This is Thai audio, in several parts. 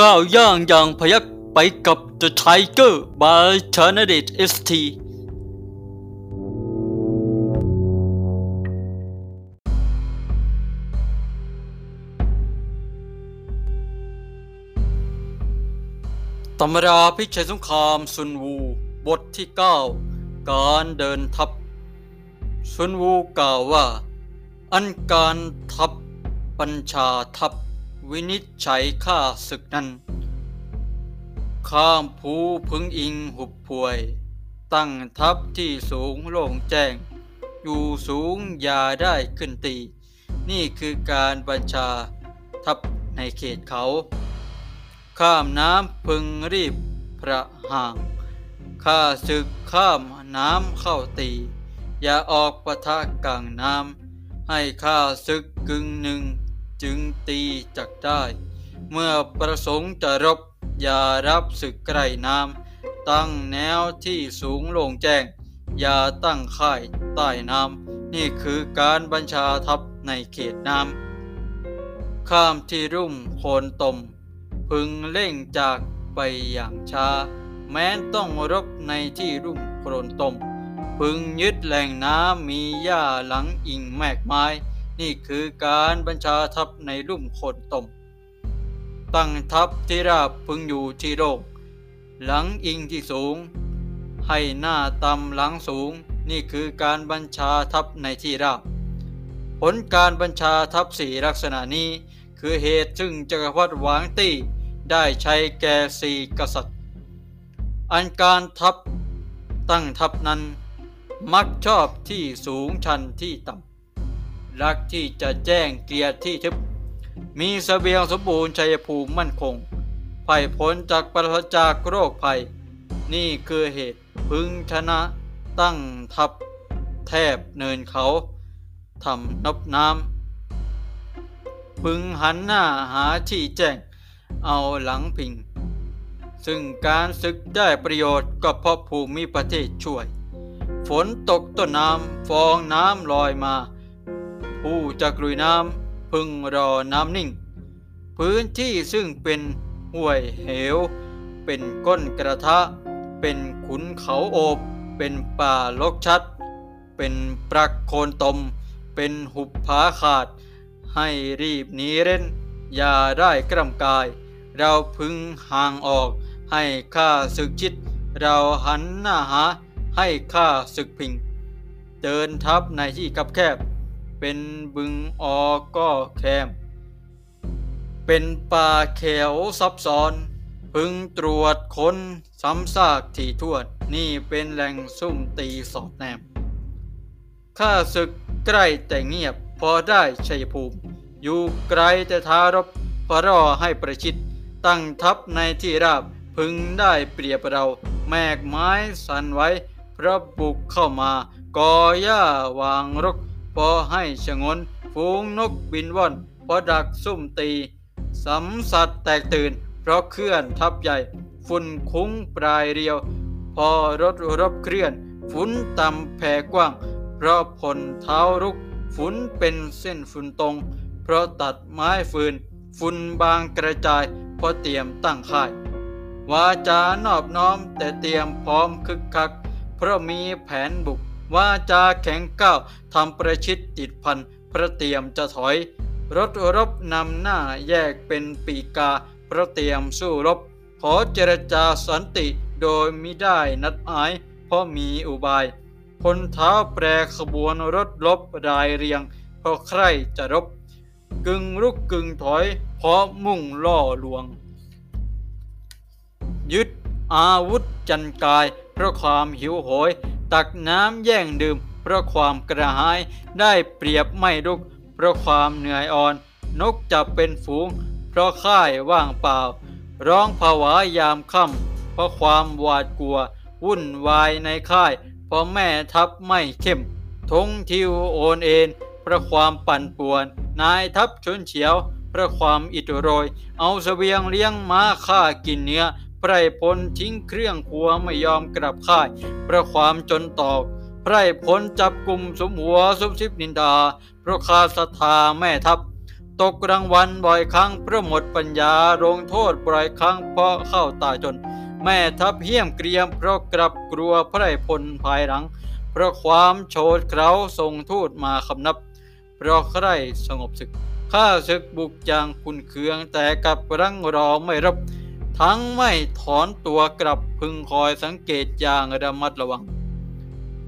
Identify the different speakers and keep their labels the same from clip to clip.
Speaker 1: ก้าวย่างอย่างพยักไปกับ The Tiger by c h a n a d i t ST ตำราพิชัยสงครามซุนวู บทที่ 9 การเดินทัพซุนวูกล่าวว่า อันการทัพปัญชาทัพ วินิจฉัยข้าศึกนั้น ข้ามภูพึงอิงหุบพวย ตั้งทัพที่สูงโล่งแจ้ง อยู่สูงอย่าได้ขึ้นตี นี่คือการบัญชาทัพในเขตเขา ข้ามน้ำพึงรีบพระห่างข้าศึกข้ามน้ำเข้าตี อย่าออกปะทะกลางน้ำให้ข้าศึกกึ่งหนึ่ง จึงตีจักได้ เมื่อประสงค์จะรบอย่ารับศึกใกล้น้ำตั้งแนวที่สูงโล่งแจ้ง อย่าตั้งค่ายใต้น้ำนี่คือการบัญชาทัพในเขตน้ำข้ามที่รุ่มโคนตม พึงเร่งจากไปอย่างช้า แม้นต้องรบในที่รุ่มโคลนตม พึงยึดแหล่งน้ำมีหญ้าหลังอิงแมกไม้ นี่คือการบัญชาทัพในรุ่มโคนตม ตั้งทัพที่ราบพึงอยู่ที่โลกหลังอิงที่สูง ให้หน้าต่ำหลังสูง นี่คือการบัญชาทัพในที่ราบ ผลการบัญชาทัพสี่ลักษณะนี้ คือเหตุซึ่งจักรพรรดิหวางตี้ได้ใช้แก่สี่กษัตริย์ อันการทัพตั้งทัพนั้นมักชอบที่สูงชันที่ต่ำ รักที่จะแจ้งเกียรติที่ทึบ มีสเสบียงสมบูรณ์ชัยภูมิมั่นคงภัยพ้นจากปราศจากโรคภัย นี่คือเหตุพึงชนะตั้งทัพแทบเนินเขาทำนบน้ำพึงหันหน้าหาที่แจ้งเอาหลังพิง ซึ่งการศึกได้ประโยชน์ก็เพราะภูมิประเทศช่วย ฝนตกต้นน้ำฟองน้ำลอยมา ผู้จะกลุยน้ำพึงรอน้ำนิ่ง พื้นที่ซึ่งเป็นห้วยเหว เป็นก้นกระทะ เป็นขุนเขาโอบ เป็นป่าลกชัด เป็นปรักโคนตม เป็นหุบผาขาด ให้รีบหนีเร่น อย่าได้กล้ำกาย เราพึงห่างออก ให้ข้าศึกชิด เราหันหน้าหาให้ข้าศึกพิง เดินทับในที่กับแคบ เป็นบึงออก็แคม เป็นป่าเขียวซับซ้อน พึงตรวจค้นซ้ำซากที่ทวดนี่เป็นแหล่งซุ่มตีสอดแนมข้าศึกใกล้แต่เงียบพอได้ชัยภูมิ อยู่ไกลแต่ทารบพอรอให้ประชิด ตั้งทัพในที่ราบพึงได้เปรียบเรา แมกไม้สันไว้ พระบุกเข้ามากอหญ้าวางรก พอให้ชงน ฝูงนกบินว่อนพอดักซุ่มตีสำสัตว์แตกตื่น เพราะเคลื่อนทับใหญ่ ฝุ่นคุ้งปลายเรียว พอรถรบเคลื่อน ฝุ่นต่ำแผ่กว้าง เพราะผลเท้ารุก ฝุ่นเป็นเส้นฝุ่นตรง เพราะตัดไม้ฟืน ฝุ่นบางกระจาย พอเตรียมตั้งค่ายวาจานอบน้อมแต่เตรียมพร้อมคึกคัก เพราะมีแผนบุก ว่าจาแข็งก้าวทำประชิดติดพันพระเตรียมจะถอย รถรบนำหน้าแยกเป็นปีกา พระเตรียมสู้รบ ขอเจรจาสันติโดยมิได้นัดหมาย เพราะมีอุบาย คนเท้าแปรขบวนรถลบรายเรียง เพราะใครจะรบ กึ่งรุกกึ่งถอย เพราะมุ่งล่อลวง ยึดอาวุธจันกาย เพราะความหิวโหย ตักน้ำแย่งดื่ม เพราะความกระหายได้เปรียบไม่ลุก เพราะความเหนื่อยอ่อน นกจะเป็นฝูง เพราะค่ายว่างเปล่า ร้องผวายามค่ำเพราะความหวาดกลัว วุ่นวายในค่าย เพราะแม่ทัพไม่เข้มทงทิวโอนเอ็นเพราะความปั่นป่วน นายทัพชนเฉียวเพราะความอิดโรย เอาเสบียงเลี้ยงม้าฆ่ากินเนื้อ ไพรพลทิ้งเครื่องครัวไม่ยอมกลับค่ายเพราะความจนตอกไพรพลจับกลุ่มสมหัวสุบซิบนินดาเพราะขาดศรัทธาแม่ทัพตกรางวัลบ่อยครั้งเพราะหมดปัญญาลงโทษบ่อยครั้งเพราะเข้าตาจน แม่ทัพเหี้ยมเกรียมเพราะกลับกลัวไพรพลภายหลัง เพราะความโฉดเคราส่งทูตมาคำนับ เพราะใครสงบศึกข้าศึกบุกอย่างคุณเคืองแต่กับรังรอไม่รับ ทั้งไม่ถอนตัวกลับพึงคอยสังเกตอย่างระมัดระวัง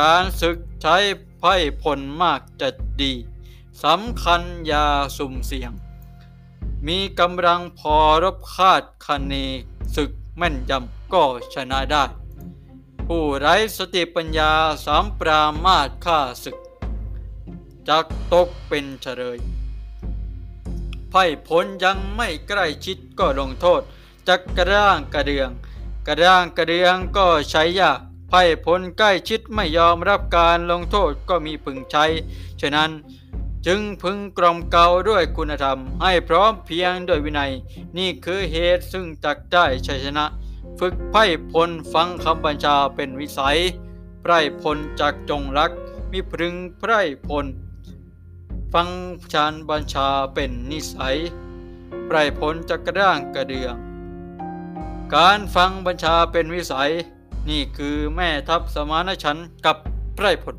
Speaker 1: การศึกใช้ไพ่ผลมากจะดีสำคัญยาสุ่มเสี่ยง มีกำลังพอรบคาดคะเนศึกแม่นยำก็ชนะได้ ผู้ไร้สติปัญญาสามปรามาทฆ่าศึก จักตกเป็นเฉลยไพ่ผลยังไม่ใกล้ชิดก็ลงโทษ จักกระด้างกระเดือง กระด้างกระเดืองก็ใช้ยากไพ่ผลใกล้ชิดไม่ยอมรับการลงโทษก็มีพึงใช้ ฉะนั้นจึงพึงกล่อมเกลาด้วยคุณธรรม ให้พร้อมเพียงด้วยวินัย นี่คือเหตุซึ่งจักได้ชัยชนะ ฝึกไพ่พลฟังคำบัญชาเป็นวิสัย ไพร่พลจากจงรักมีพึงไพร่พล ฟังชานบัญชาเป็นนิสัย ไพร่พลจะกระด้างกระเดือง การฟังบัญชาเป็นวิสัย นี่คือแม่ทัพสมานฉันกับไพรพล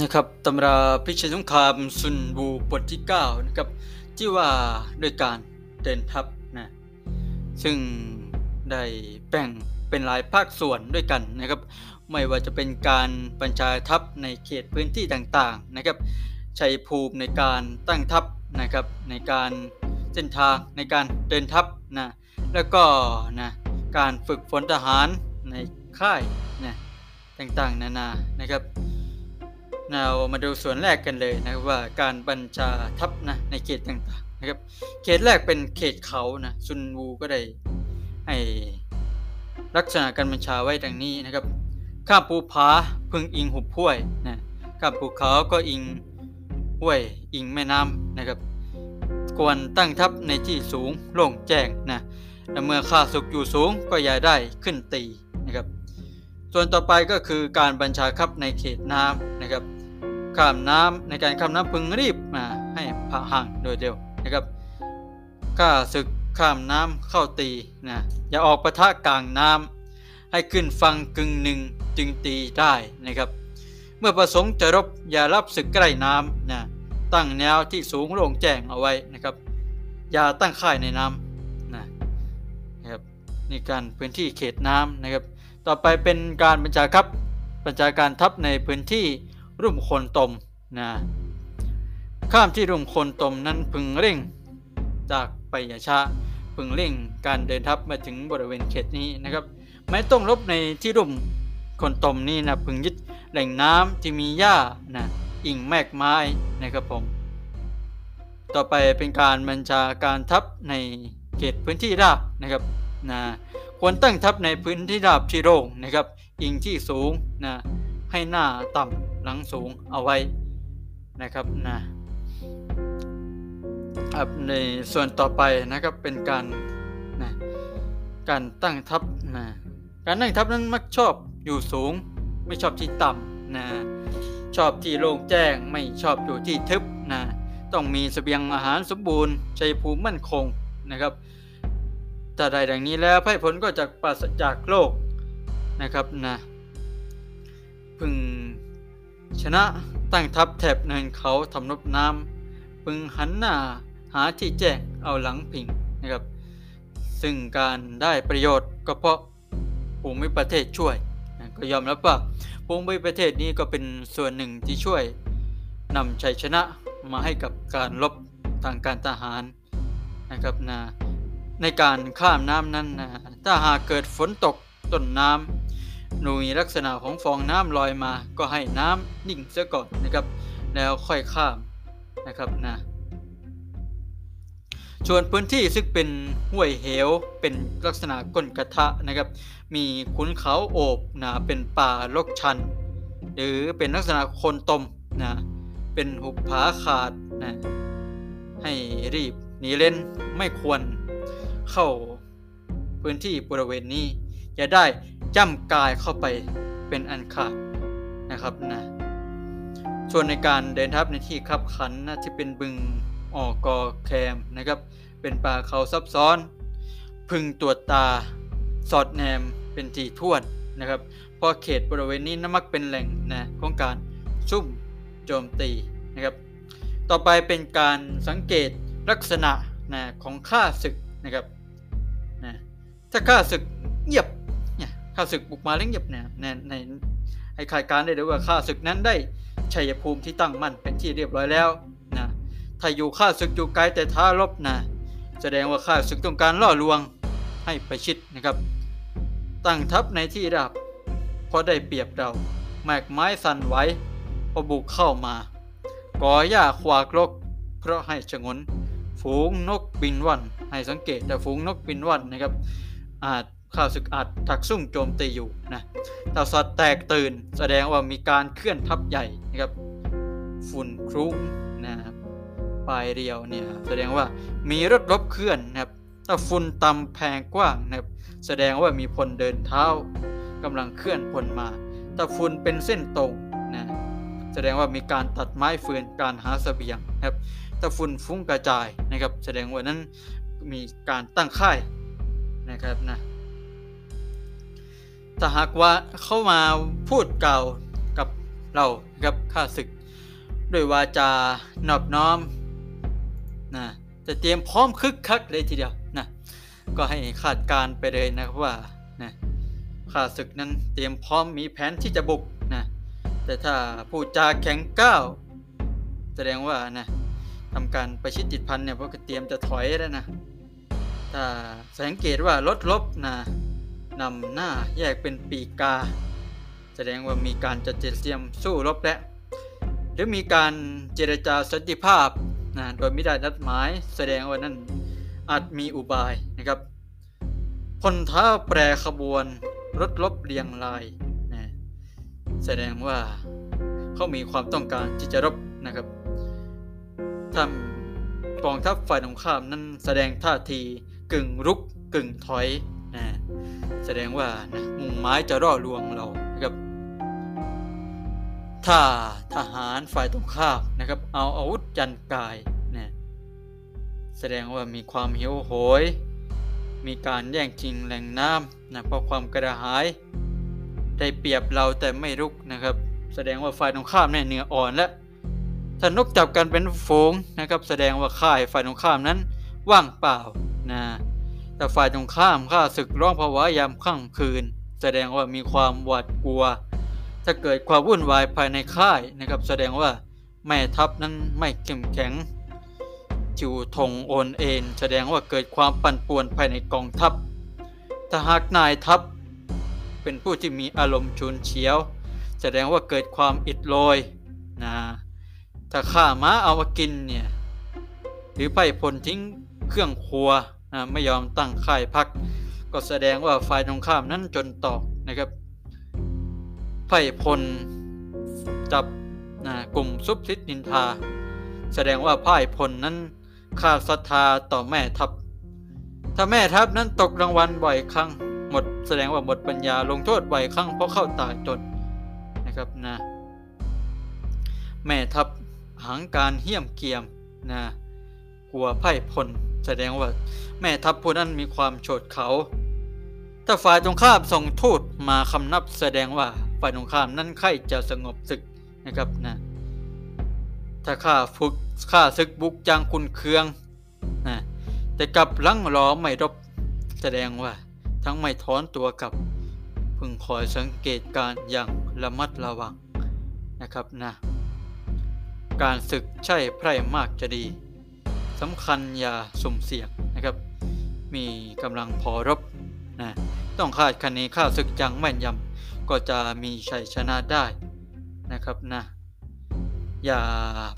Speaker 1: นะครับตำราพิชิตสงครามซุนบูบทที่9นะครับที่ว่าด้วยการเดินทัพนะซึ่งได้แบ่ง เป็นหลายภาคส่วนด้วยกันนะครับ ไม่ว่าจะเป็นการบัญชาทัพในเขตพื้นที่ต่างๆนะครับชัยภูมิในการตั้งทัพนะครับ ในการเส้นทางในการเดินทัพนะแล้วก็นะการฝึกฝนทหารในค่ายนะต่างๆ นานานะครับเรามาดูส่วนแรกกันเลยนะว่าการบัญชาทัพนะในเขตต่างๆนะครับ เขตแรกเป็นเขตเขานะซุนวูก็ได้ให้ ลักษณะการบัญชาไว้ดังนี้นะครับ ข้ามภูผาพึงอิงหุบห้วยนะข้ามภูเขาก็อิงห้วยอิงแม่น้ำนะครับ ควรตั้งทัพในที่สูงโล่งแจ้งนะและเมื่อข้าศึกอยู่สูงก็อย่าได้ขึ้นตีนะครับ ส่วนต่อไปก็คือการบัญชาคับในเขตน้ำนะครับ ข้ามน้ำในการข้ามน้ำพึงรีบมาให้ผ่าห่างโดยเร็วนะครับข้าศึก ข้ามน้ำเข้าตีนะอย่าออกปะทะกลางน้ำให้ขึ้นฟังกึ่งหนึ่งจึงตีได้นะครับ เมื่อประสงค์จะรบอย่ารับศึกใกล้น้ำนะตั้งแนวที่สูงโล่งแจ้งเอาไว้นะครับ อย่าตั้งค่ายในน้ำนะครับนี่การพื้นที่เขตน้ำนะครับ ต่อไปเป็นการบัญชาครับบัญชาการทัพในพื้นที่รุ่มโคนตมนะข้ามที่รุ่มโคนตมนั้นพึงเร่งจาก ไปอย่าช้าพึงเร่งการเดินทัพมาถึงบริเวณเขตนี้นะครับไม่ต้องรบในที่รุ่มคนตมนี้นะพึงยึดแหล่งน้ำที่มีหญ้านะอิ่งแมกไม้นะครับผม ต่อไปเป็นการบัญชาการทัพในเขตพื้นที่ราบนะครับนะควรตั้งทัพในพื้นที่ราบที่โล่งนะครับ อิงที่สูงนะให้หน้าต่ำหลังสูงเอาไว้นะครับนะ ในส่วนต่อไปนะครับเป็นการนะการตั้งทัพนะการตั้งทัพนั้นมักชอบอยู่สูง ไม่ชอบที่ต่ำนะชอบที่โล่งแจ้งไม่ชอบอยู่ที่ทึบนะต้องมีเสบียงอาหารสมบูรณ์ชัยภูมิมั่นคงนะครับถ้าได้ดังนี้แล้วไพ่ผลก็จะปราศจากโลกนะครับนะพึงชนะตั้งทัพแถบเนินเขาทำนบน้ำ พึงหันหน้าหาที่แจ้งเอาหลังพิงนะครับ ซึ่งการได้ประโยชน์ก็เพราะภูมิประเทศช่วยนะก็ยอมรับว่าภูมิประเทศนี้ก็เป็นส่วนหนึ่งที่ช่วยนำชัยชนะมาให้กับการลบทางการทหารนะครับนะในการข้ามน้ำนั้นนะถ้าหากเกิดฝนตกต้นน้ำหนุยลักษณะของฟองน้ำลอยมา ก็ให้น้ำนิ่งเสียก่อนนะครับ แล้วค่อยข้าม นะครับนะส่วนพื้นที่ซึ่งเป็นห้วยเหวเป็นลักษณะก้นกระทะนะครับ มีขุนเขาโอบนะเป็นป่าลกชัน หรือเป็นลักษณะโคนตมนะเป็นหุบผาขาดนะให้รีบหนีเล่นไม่ควรเข้าพื้นที่บริเวณนี้จะได้จ้ำกายเข้าไปเป็นอันขาดนะครับนะ ส่วนในการเดินทัพในที่ขับขันนะที่เป็นบึงออกกอแคมนะครับ เป็นป่าเขาซับซ้อน พึงตรวจตาสอดแนมเป็นทีทวนนะครับเพราะเขตบริเวณนี้นมักเป็นแหล่งนะของการซุ่มโจมตีนะครับ ต่อไปเป็นการสังเกตลักษณะนะของข้าศึกนะครับนะถ้าข้าศึกเงียบเนี่ยข้าศึกบุกมาแล้วเงียบเนี่ยในในให้คายการได้เลยว่าข้าศึกนั้นได้ ชัยภูมิที่ตั้งมั่นเป็นที่เรียบร้อยแล้วนะถ้าอยู่ข้าศึกอยู่ไกลแต่ท้ารบนะแสดงว่าข้าศึกต้องการล่อลวงให้ไปชิดนะครับ ตั้งทัพในที่ราบเพราะได้เปรียบเราแมกไม้สั่นไหวพอบุกเข้ามาก่อหญ้าขวากรกเพราะให้ชงน ฝูงนกบินวัน ให้สังเกตแต่ฝูงนกบินวันนะครับ อาจ ข้าวศึกอาจทักซุ่มโจมตีอยู่นะถ้าสัตว์แตกตื่นแสดงว่ามีการเคลื่อนทัพใหญ่นะครับ ฝุ่นครุ้งนะครับปลายเรียวเนี่ยแสดงว่ามีรถรบเคลื่อนนะครับถ้าฝุ่นต่ำแพงกว้างนะครับแสดงว่ามีพลเดินเท้ากำลังเคลื่อนพลมา ถ้าฝุ่นเป็นเส้นตรงนะแสดงว่ามีการตัดไม้ฟืนการหาเสบียงนะครับ ถ้าฝุ่นฟุ้งกระจายนะครับ แสดงว่านั้นมีการตั้งค่ายนะครับนะ ถ้าหากว่าเข้ามาพูดกล่าวกับเรากับข้าศึก ด้วยวาจานอบน้อมนะจะเตรียมพร้อมคึกคักเลยทีเดียวนะก็ให้คาดการไปเลยนะครับว่านะข้าศึกนั้นเตรียมพร้อมมีแผนที่จะบุกนะแต่ถ้าพูดจาแข็งก้าวแสดงว่านะทำการประชิดติดพันเนี่ยพวกเตรียมจะถอยแล้วนะถ้าสังเกตว่ารถลบนะ นำหน้าแยกเป็นปีกา แสดงว่ามีการจะเจตรียมสู้รบแล้วหรือมีการเจรจาสันติภาพนะโดยไม่ได้นัดหมาย แสดงว่านั่นอาจมีอุบายนะครับพลท้าแปรขบวนรถลบเรียงรายนะแสดงว่าเขามีความต้องการที่จะรบนะครับทำกองทัพฝ่ายตรงข้ามนั้นแสดงท่าทีกึ่งรุกกึ่งถอยนะ แสดงว่านะมุ่งหมายจะร่อลวงเรานะครับ ถ้าทหารฝ่ายตรงข้ามนะครับ เอาอาวุธยันกายนะแสดงว่ามีความหิวโหย มีการแย่งชิงแหล่งน้ำนะเพราะความกระหายได้เปรียบเราแต่ไม่รุกนะครับ แสดงว่าฝ่ายตรงข้ามเนี่ยเหนืออ่อนและถ้านกจับกันเป็นฝูงนะครับ แสดงว่าค่ายฝ่ายตรงข้ามนั้นว่างเปล่านะ แต่ฝ่ายตรงข้ามข้าศึกร้องภาวะยามค่ำคืน แสดงว่ามีความหวาดกลัว ถ้าเกิดความวุ่นวายภายในค่ายนะครับ แสดงว่าแม่ทัพนั้นไม่เข้มแข็งจิวทงโอนเอ็นแสดงว่าเกิดความปั่นป่วนภายในกองทัพถ้าหากนายทัพ เป็นผู้ที่มีอารมณ์ชุนเฉียว แสดงว่าเกิดความอิดโรยนะถ้าข้าม้าเอามากินเนี่ยหรือไพ่พลทิ้งเครื่องครัว ไม่ยอมตั้งค่ายพัก ก็แสดงว่าฝ่ายตรงข้ามนั้นจนตอกนะครับไพ่พลจับนะกลุ่มซุบซิดนินทา แสดงว่าพ่ายพลนั้นขาดศรัทธาต่อแม่ทัพ ถ้าแม่ทัพนั้นตกรางวัลบ่อยครั้งหมดแสดงว่าหมดปัญญาลงโทษบ่อยครั้งเพราะเข้าตาจนนะครับนะแม่ทัพหังการเหี้ยมเกียมนะกลัวไพ่พล แสดงว่าแม่ทัพผู้นั้นมีความโฉดเขา ถ้าฝ่ายตรงข้ามส่งทูตมาคำนับแสดงว่าฝ่ายตรงข้ามนั้นใครจะสงบศึกนะครับนะถ้าข้าฝึกข้าศึกบุกจางคุณเคืองนะแต่กลับลังรอไม่รบแสดงว่าทั้งไม่ถอนตัวกับพึงคอยสังเกตการอย่างระมัดระวังนะครับนะการศึกใช่ไพร่มากจะดี สำคัญอย่าสุ่มเสี่ยงนะครับ มีกำลังพอรบนะต้องคาดคะเนข้าศึกจังแม่นยำก็จะมีชัยชนะได้นะครับนะอย่า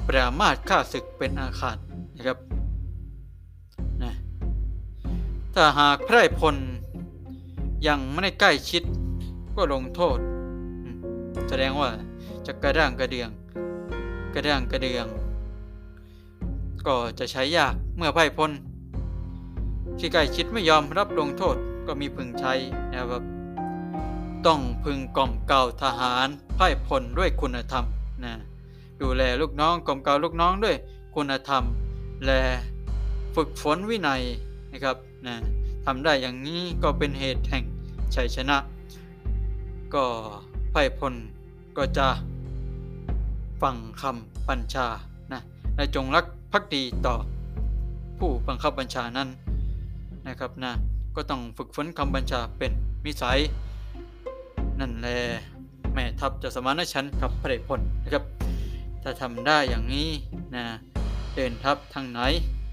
Speaker 1: ประมาทข้าศึกเป็นอาคารนะครับนะถ้าหากไพร่พลยังไม่ได้ใกล้ชิดก็ลงโทษ แสดงว่าจะกระด้างกระเดือง กระด้างกระเดือง ก็จะใช้ยากเมื่อไพ่พลที่ใกล้ชิดไม่ยอมรับลงโทษก็มีพึงใช้นะครับ ต้องพึงกล่อมเกล่าทหารไพ่พลด้วยคุณธรรมนะดูแลลูกน้องกล่อมเกล่าลูกน้องด้วยคุณธรรม และฝึกฝนวินัยนะครับนะทำได้อย่างนี้ก็เป็นเหตุแห่งชัยชนะ ก็ไพ่พลก็จะฟังคำบัญชานะและจงรัก ภักดีต่อผู้บังคับบัญชานั้นนะครับนะก็ต้องฝึกฝนคำบัญชาเป็นมิสัย นั่นแหละแม่ทัพจะสมานฉันกับพระเดชพลนะครับ ถ้าทำได้อย่างนี้นะเดินทัพทางไหน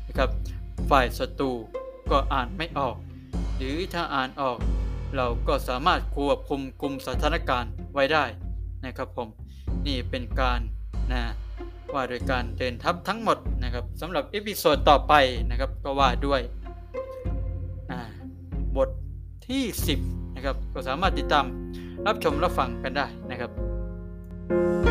Speaker 1: นะครับ ฝ่ายศัตรูก็อ่านไม่ออก หรือถ้าอ่านออก เราก็สามารถควบคุมกลุ่มสถานการณ์ไว้ได้นะครับผมนี่เป็นการนะ ว่าโดยการเดินทัพทั้งหมดนะครับสำหรับ episode ต่อไปนะครับ ก็ว่าด้วยบทที่ 10 นะครับ ก็สามารถติดตามรับชมรับฟังกันได้นะครับ